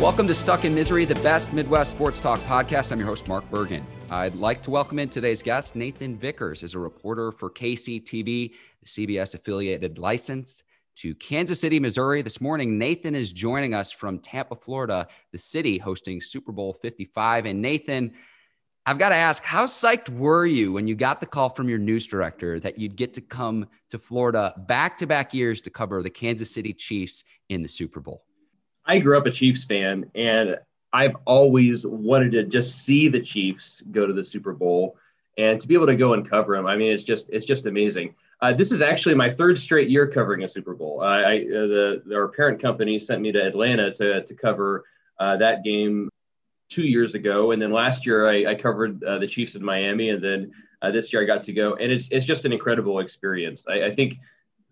Welcome to Stuck in Misery, the best Midwest sports talk podcast. I'm your host, Mark Bergen. I'd like to welcome in today's guest, Nathan Vickers, is a reporter for KCTV, the CBS affiliated licensed to Kansas City, Missouri. This morning, Nathan is joining us from Tampa, Florida, the city hosting Super Bowl 55. And Nathan, I've got to ask, how psyched were you when you got the call from your news director that you'd get to come to Florida back to back years to cover the Kansas City Chiefs in the Super Bowl? I grew up a Chiefs fan, and I've always wanted to just see the Chiefs go to the Super Bowl and to be able to go and cover them. I mean, it's just it's just amazing. Uh, this is actually my third straight year covering a Super Bowl. I, uh, the, our parent company sent me to Atlanta to to cover uh, that game two years ago, and then last year I, I covered uh, the Chiefs in Miami, and then this year I got to go, and it's it's just an incredible experience. I, I think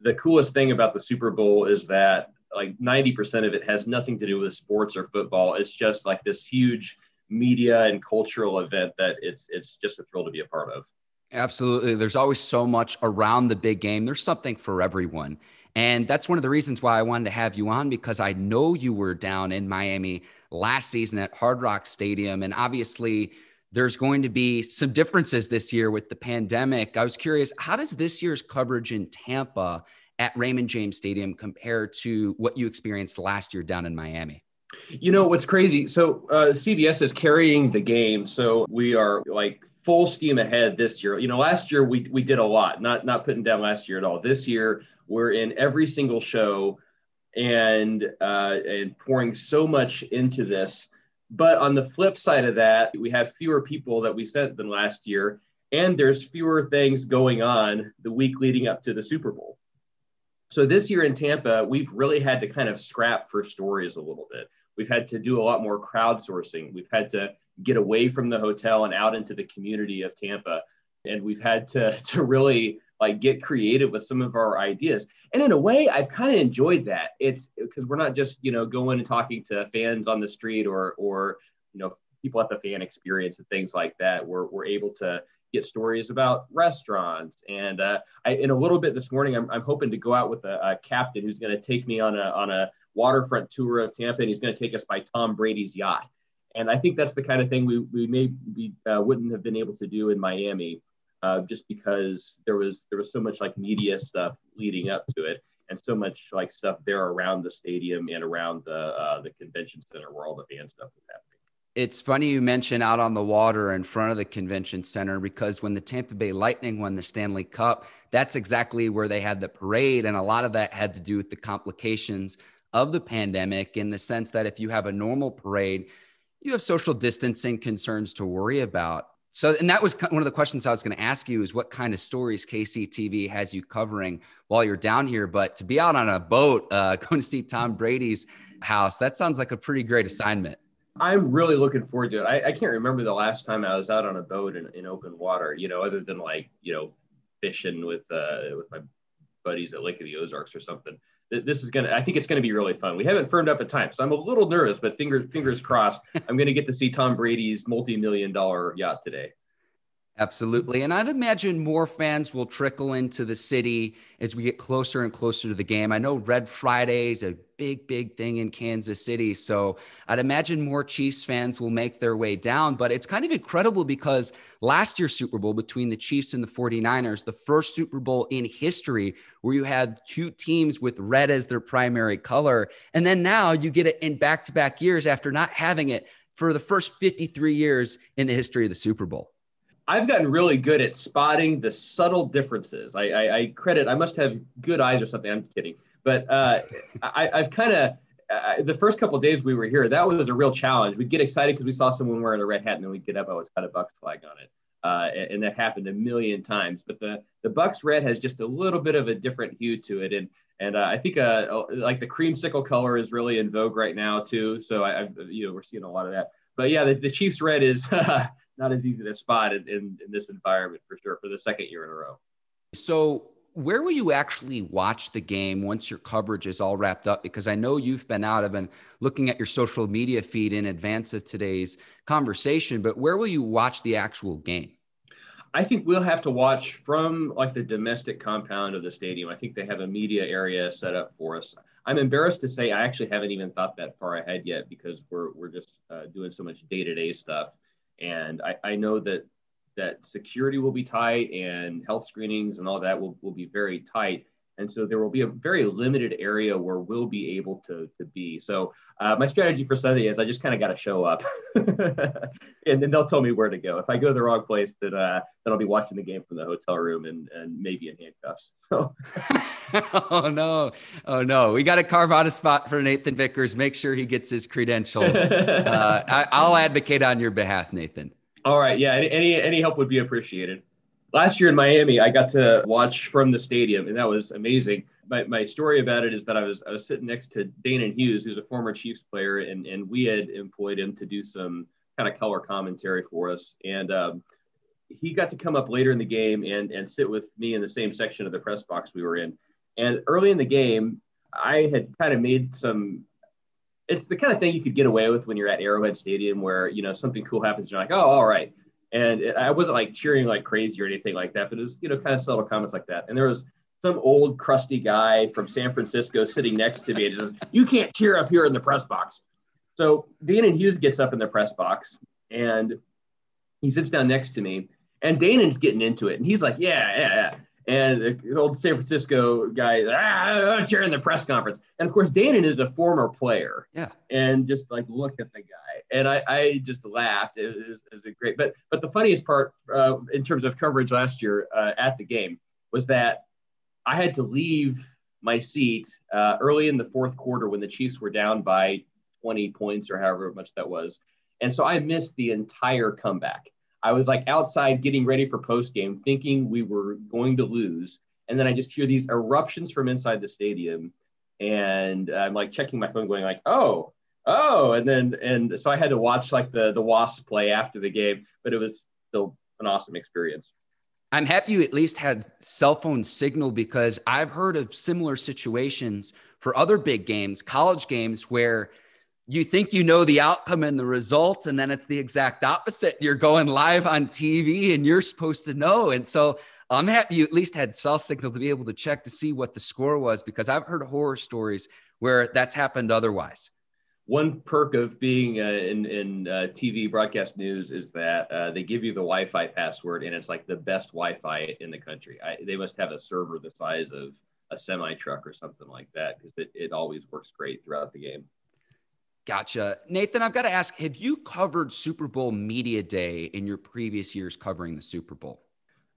the coolest thing about the Super Bowl is that like 90% of it has nothing to do with sports or football. It's just like this huge media and cultural event that it's it's just a thrill to be a part of. Absolutely. There's always so much around the big game. There's something for everyone. And that's one of the reasons why I wanted to have you on because I know you were down in Miami last season at Hard Rock Stadium. And obviously, there's going to be some differences this year with the pandemic. I was curious, how does this year's coverage in Tampa at Raymond James Stadium compared to what you experienced last year down in Miami? You know what's crazy? So uh, CBS is carrying the game, so we are like full steam ahead this year. You know, last year we we did a lot, not not putting down last year at all. This year we're in every single show and uh, and pouring so much into this. But on the flip side of that, we have fewer people that we sent than last year, and there's fewer things going on the week leading up to the Super Bowl. So this year in Tampa, we've really had to kind of scrap for stories a little bit. We've had to do a lot more crowdsourcing. We've had to get away from the hotel and out into the community of Tampa. And we've had to, to really like get creative with some of our ideas. And in a way, I've kind of enjoyed that. It's because we're not just, you know, going and talking to fans on the street or, or, you know, people at the fan experience and things like that. We're, we're able to get stories about restaurants. And uh, I, in a little bit this morning, I'm, I'm hoping to go out with a, a captain who's going to take me on a, on a waterfront tour of Tampa, and he's going to take us by Tom Brady's yacht. And I think that's the kind of thing we, we may we uh, wouldn't have been able to do in Miami, uh, just because there was there was so much like media stuff leading up to it, and so much like stuff there around the stadium and around the uh, the convention center where all the fan stuff was happening. It's funny you mention out on the water in front of the convention center because when the Tampa Bay Lightning won the Stanley Cup, that's exactly where they had the parade. And a lot of that had to do with the complications of the pandemic in the sense that if you have a normal parade, you have social distancing concerns to worry about. So, and that was one of the questions I was going to ask you is what kind of stories KCTV has you covering while you're down here? But to be out on a boat, uh, going to see Tom Brady's house, that sounds like a pretty great assignment. I'm really looking forward to it. I, I, can't remember the last time I was out on a boat in, in open water, you know, other than like, you know, fishing with uh, with my buddies at Lake of the Ozarks or something. This is gonna. I think it's gonna be really fun. We haven't firmed up a time, so I'm a little nervous, but fingers fingers crossed. I'm gonna get to see Tom Brady's multi-million dollar yacht today. Absolutely. And I'd imagine more fans will trickle into the city as we get closer and closer to the game. I know Red Friday is a big, big thing in Kansas City. So I'd imagine more Chiefs fans will make their way down. But it's kind of incredible because last year's Super Bowl between the Chiefs and the 49ers, the first Super Bowl in history where you had two teams with red as their primary color. And then now you get it in back to back years after not having it for the first 53 years in the history of the Super Bowl. I've gotten really good at spotting the subtle differences. I, I, I credit, I must have good eyes or something. I'm kidding. But uh, I, have kind of, uh, the first couple days we were here, that was a real challenge. We'd get excited because we saw someone wearing a red hat and then we'd get up, oh, it's got a Bucs flag on it. Uh, and, and, that happened a million times. But the, the Bucs red has just a little bit of a different hue to it. And, and uh, I think uh, like the creamsicle color is really in vogue right now too. So I, I've, you know, we're seeing a lot of that. But yeah, the, the Chiefs red is not as easy to spot in, in, in this environment for sure for the second year in a row. So where will you actually watch the game once your coverage is all wrapped up? Because I know you've been out. I've been looking at your social media feed in advance of today's conversation, but where will you watch the actual game? I think we'll have to watch from like the domestic compound of the stadium. I think they have a media area set up for us. I'm embarrassed to say I actually haven't even thought that far ahead yet because we're we're just uh, doing so much day to day stuff, and I, I know that that security will be tight and health screenings and all that will, will be very tight. And so there will be a very limited area where we'll be able to, to be. So uh, my strategy for Sunday is I just kind of got to show up and then they'll tell me where to go. If I go to the wrong place, then, uh, then I'll be watching the game from the hotel room and, and maybe in handcuffs. So. oh no. Oh no. We got to carve out a spot for Nathan Vickers. Make sure he gets his credentials. uh, I, I'll advocate on your behalf, Nathan. All right. Yeah. Any any help would be appreciated. Last year in Miami, I got to watch from the stadium, and that was amazing. My, my story about it is that I was I was sitting next to Danan Hughes, who's a former Chiefs player, and and we had employed him to do some kind of color commentary for us. And um, he got to come up later in the game and and sit with me in the same section of the press box we were in. And early in the game, I had kind of made some it's the kind of thing you could get away with when you're at Arrowhead Stadium, where you know something cool happens. You're like, oh, all right. And it, I wasn't like cheering like crazy or anything like that, but it was you know kind of subtle comments like that. And there was some old crusty guy from San Francisco sitting next to me and says, "You can't cheer up here in the press box." So Danan Hughes gets up in the press box and he sits down next to me, and Danan's getting into it, and he's like, "Yeah, yeah, yeah." And the old San Francisco guy, ah, chairing the press conference. And of course, Danan is a former player. Yeah. And just like look at the guy. And I, I just laughed. It was, it was a great, but but the funniest part uh, in terms of coverage last year uh, at the game was that I had to leave my seat uh, early in the fourth quarter when the Chiefs were down by 20 points or however much that was. And so I missed the entire comeback. I was like outside getting ready for post game, thinking we were going to lose. And then I just hear these eruptions from inside the stadium. And I'm like checking my phone, going like, oh, oh. And then, and so I had to watch like the, the Wasps play after the game, but it was still an awesome experience. I'm happy you at least had cell phone signal because I've heard of similar situations for other big games, college games, where you think you know the outcome and the result, and then it's the exact opposite. You're going live on TV and you're supposed to know. And so I'm happy you at least had cell signal to be able to check to see what the score was because I've heard horror stories where that's happened otherwise. One perk of being uh, in, in uh, TV broadcast news is that uh, they give you the Wi Fi password, and it's like the best Wi Fi in the country. I, they must have a server the size of a semi truck or something like that because it, it always works great throughout the game. Gotcha. Nathan, I've got to ask have you covered Super Bowl Media Day in your previous years covering the Super Bowl?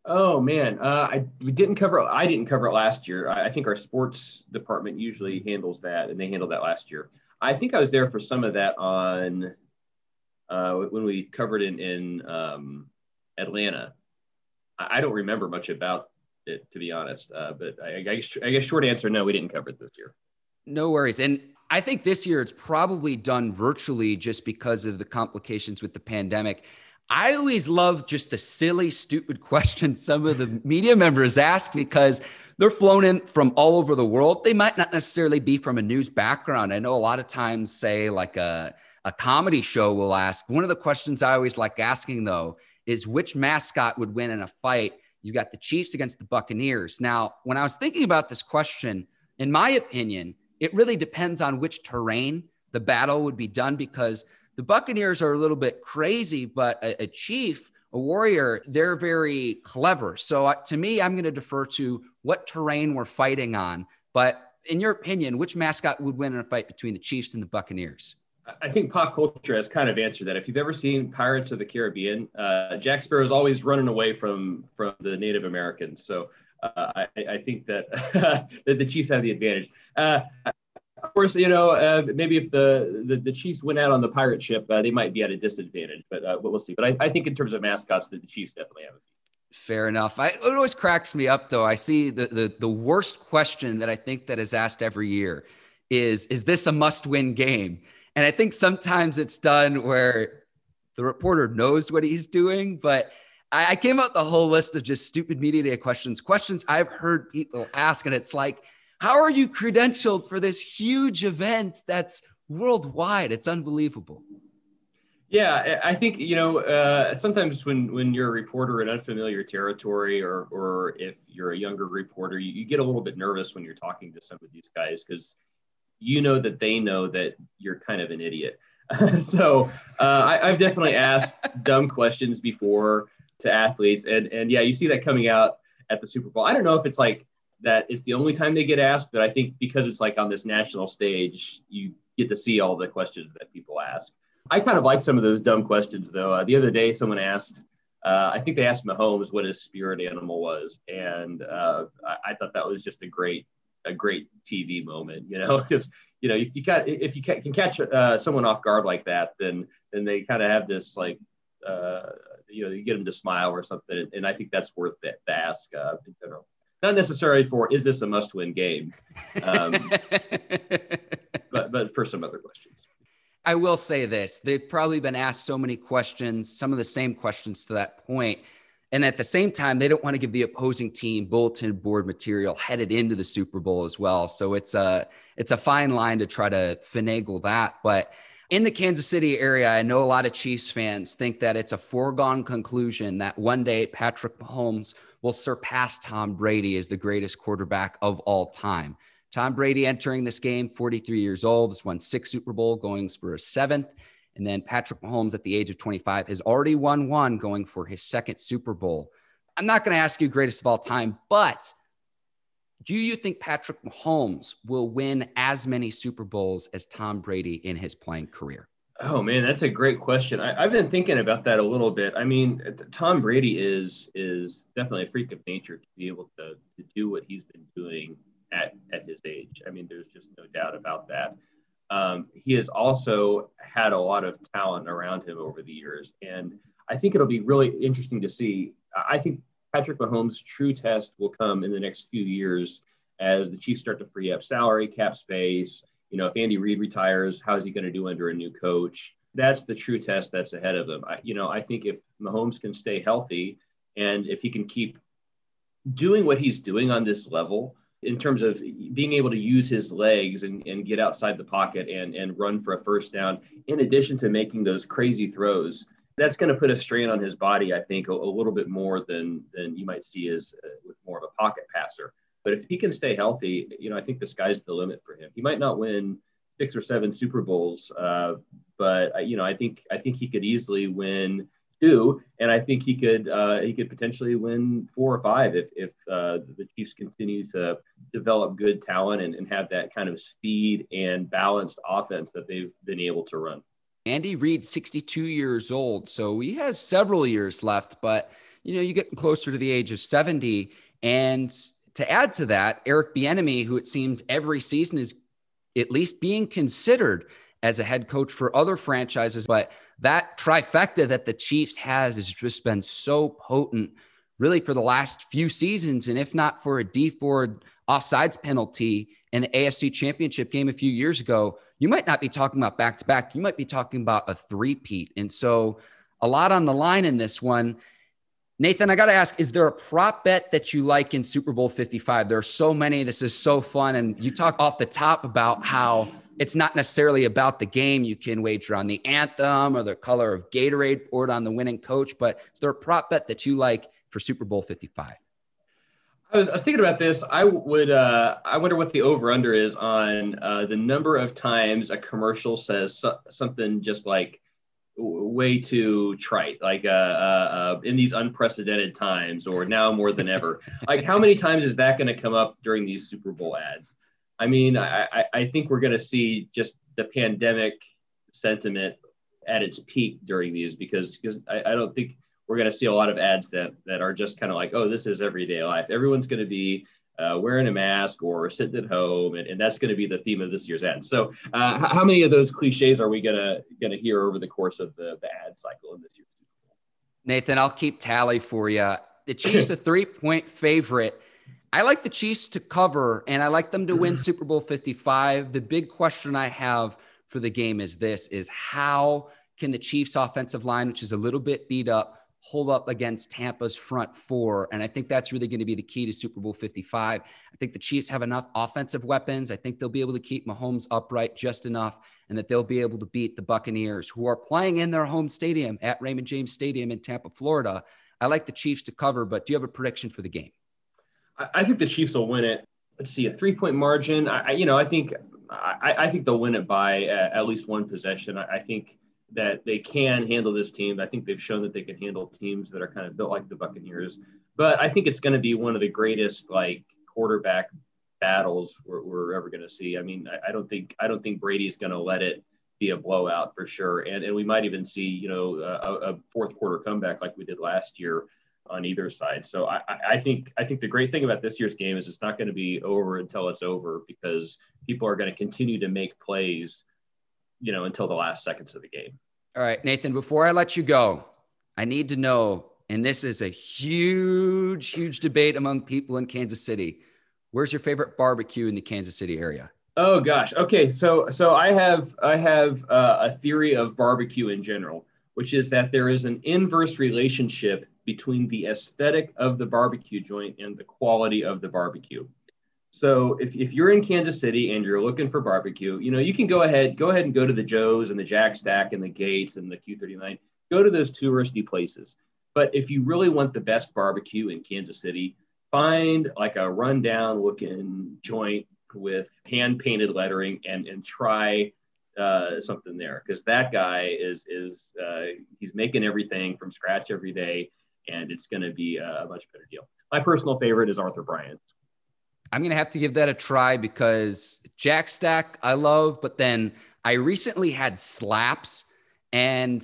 Oh man, uh, I we didn't cover. I didn't cover it last year. I, I, think our sports department usually handles that, and they handled that last year. I think I was there for some of that on uh, when we covered in in um, Atlanta. I, I, don't remember much about it to be honest, uh, but I, I, guess, I guess short answer, no, we didn't cover it this year. No worries, and I think this year it's probably done virtually just because of the complications with the pandemic. I always love just the silly, stupid questions some of the media members ask because they're flown in from all over the world. They might not necessarily be from a news background. I know a lot of times, say, like a, a comedy show will ask. One of the questions I always like asking, though, is which mascot would win in a fight? You got the Chiefs against the Buccaneers. Now, when I was thinking about this question, in my opinion, it really depends on which terrain the battle would be done because the Buccaneers are a little bit crazy, but a, a chief, a warrior, they're very clever. So uh, to me, I'm going to defer to what terrain we're fighting on. But in your opinion, which mascot would win in a fight between the Chiefs and the Buccaneers? I think pop culture has kind of answered that. If you've ever seen Pirates of the Caribbean, uh, Jack Sparrow is always running away from from the Native Americans. So I, I, think that that the Chiefs have the advantage. Uh, of course, you know, uh, maybe if the, the, the Chiefs went out on the pirate ship, uh, they might be at a disadvantage, but uh, we'll see. But I, I think in terms of mascots, that the Chiefs definitely have it. Fair enough. I, it always cracks me up though. I see the, the the worst question that I think that is asked every year is is this a must-win game? And I think sometimes it's done where the reporter knows what he's doing, but I, I came up the whole list of just stupid media day questions, questions I've heard people ask, and it's like, how are you credentialed for this huge event that's worldwide? It's unbelievable. Yeah, I think you know uh, sometimes when when you're a reporter in unfamiliar territory, or or if you're a younger reporter, you, you, get a little bit nervous when you're talking to some of these guys because you know that they know that you're kind of an idiot. so uh, I, I've definitely asked dumb questions before to athletes, and and yeah, you see that coming out at the Super Bowl. I don't know if it's like that it's the only time they get asked, but I think because it's like on this national stage, you get to see all the questions that people ask. I kind of like some of those dumb questions though. Uh, the other day, someone asked, uh, I think they asked Mahomes what his spirit animal was, and uh, I, I, thought that was just a great, a great TV moment. You know, because you know you, you got if you can catch uh, someone off guard like that, then then they kind of have this like, uh, you know, you get them to smile or something, and I think that's worth the, the ask uh, in general. Not necessarily for is this a must-win game, um, but but for some other questions. I will say this they've probably been asked so many questions, some of the same questions to that point. And at the same time, they don't want to give the opposing team bulletin board material headed into the Super Bowl as well. So it's a it's a fine line to try to finagle that. But in the Kansas City area, I know a lot of Chiefs fans think that it's a foregone conclusion that one day Patrick Mahomes will surpass Tom Brady as the greatest quarterback of all time. Tom Brady entering this game, 43 years old, has won six Super Bowl, going for a seventh. And then Patrick Mahomes at the age of 25 has already won one, going for his second Super Bowl. I'm not going to ask you greatest of all time, but do you think Patrick Mahomes will win as many Super Bowls as Tom Brady in his playing career? Oh man, that's a great question. I, have been thinking about that a little bit. I mean, Tom Brady is is definitely a freak of nature to be able to, to do what he's been doing at, at his age. I mean, there's just no doubt about that. Um, he has also had a lot of talent around him over the years. And I think it'll be really interesting to see. I think Patrick Mahomes' true test will come in the next few years as the Chiefs start to free up salary cap space. You know, if Andy Reid retires, how is he going to do under a new coach? That's the true test that's ahead of him. I, you know, I think if Mahomes can stay healthy and if he can keep doing what he's doing on this level, in terms of being able to use his legs and, and get outside the pocket and, and run for a first down, in addition to making those crazy throws, that's going to put a strain on his body, I think, a, a little bit more than, than you might see as uh, with more of a pocket passer. But if he can stay healthy, you know, I think the sky's the limit for him. He might not win six or seven Super Bowls, uh, but uh, you know, I think I think he could easily win two, and I think he could uh, he could potentially win four or five if if uh, the Chiefs continue to develop good talent and, and have that kind of speed and balanced offense that they've been able to run. Andy Reid, 62 years old, so he has several years left, but you know you get closer to the age of 70, and to add to that, Eric Bieniemy, who it seems every season is at least being considered as a head coach for other franchises. But that trifecta that the Chiefs has has just been so potent, really, for the last few seasons. And if not for a Dee Ford offsides penalty in the AFC championship game a few years ago, you might not be talking about back to back. You might be talking about a three-peat. And so a lot on the line in this one. Nathan, I got to ask, is there a prop bet that you like in Super Bowl 55? There are so many. This is so fun. And you talk off the top about how it's not necessarily about the game. You can wager on the anthem or the color of Gatorade or on the winning coach. But is there a prop bet that you like for Super Bowl 55? I was, I was thinking about this. I would, uh, I wonder what the over under is on uh, the number of times a commercial says so- something just like way too trite, like uh, uh, uh, in these unprecedented times or now more than ever. like, how many times is that going to come up during these Super Bowl ads? I mean, I, I think we're going to see just the pandemic sentiment at its peak during these because because I, I don't think we're going to see a lot of ads that that are just kind of like, oh, this is everyday life. Everyone's going to be uh, wearing a mask or sitting at home, and, and that's going to be the theme of this year's ad. So, uh, how many of those cliches are we gonna gonna hear over the course of the, the ad cycle in this year's Nathan, I'll keep tally for you. The Chiefs a three point favorite. I like the Chiefs to cover and I like them to win. Super Bowl 55. The big question I have for the game is this is how can the Chiefs offensive line, which is a little bit beat up, hold up against Tampa's front four? And I think that's really going to be the key to Super Bowl 55. I think the Chiefs have enough offensive weapons. I think they'll be able to keep Mahomes upright just enough and that they'll be able to beat the Buccaneers, who are playing in their home stadium at Raymond James Stadium in Tampa, Florida. I like the Chiefs to cover, but do you have a prediction for the game? I think the Chiefs will win it. Let's see, a three point margin. I, you know, I think I, I, think they'll win it by uh, at least one possession. I, I, think that they can handle this team. I think they've shown that they can handle teams that are kind of built like the Buccaneers. But I think it's going to be one of the greatest like quarterback battles we're, we're ever going to see. I mean, I, I, don't think I don't think Brady's going to let it be a blowout for sure. And and we might even see you know a, a fourth quarter comeback like we did last year on either side. So I, I think I think the great thing about this year's game is it's not going to be over until it's over because people are going to continue to make plays, you know, until the last seconds of the game. All right, Nathan. Before I let you go, I need to know, and this is a huge, huge debate among people in Kansas City. Where's your favorite barbecue in the Kansas City area? Oh gosh. Okay. So so I have I have uh, a theory of barbecue in general, which is that there is an inverse relationship between the aesthetic of the barbecue joint and the quality of the barbecue. So if, if you're in Kansas City and you're looking for barbecue, you know, you can go ahead, go ahead and go to the Joe's and the Jack Stack and the Gates and the Q39. Go to those touristy places. But if you really want the best barbecue in Kansas City, find like a rundown looking joint with hand painted lettering and and try uh, something there because that guy is is uh, he's making everything from scratch every day and it's going to be a much better deal. My personal favorite is Arthur Bryant. I'm going to have to give that a try because Jack Stack I love, but then I recently had Slaps and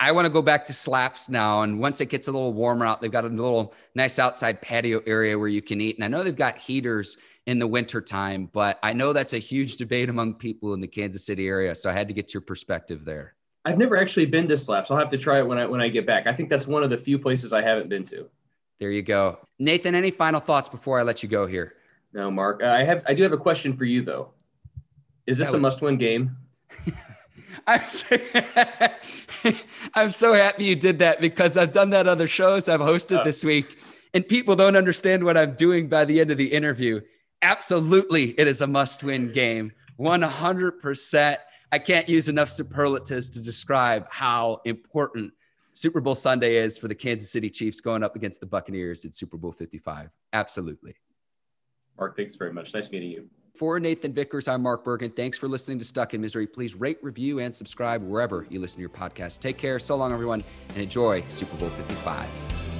I want to go back to Slaps now. And once it gets a little warmer out, they've got a little nice outside patio area where you can eat. And I know they've got heaters in the winter time, but I know that's a huge debate among people in the Kansas City area. So I had to get your perspective there. I've never actually been to Slaps. I'll have to try it when I when I get back. I think that's one of the few places I haven't been to. There you go, Nathan. Any final thoughts before I let you go here? No, Mark. I have I do have a question for you though. Is this would... a must-win game? I'm so, I'm so happy you did that because I've done that other shows I've hosted uh, this week, and people don't understand what I'm doing by the end of the interview. Absolutely, it is a must-win game. 100%. I can't use enough superlatives to describe how important Super Bowl Sunday is for the Kansas City Chiefs going up against the Buccaneers at Super Bowl 55. Absolutely. Mark, thanks very much. Nice meeting you. For Nathan Vickers, I'm Mark Bergen. Thanks for listening to Stuck in Misery. Please rate, review, and subscribe wherever you listen to your podcast. Take care. So long, everyone, and enjoy Super Bowl 55.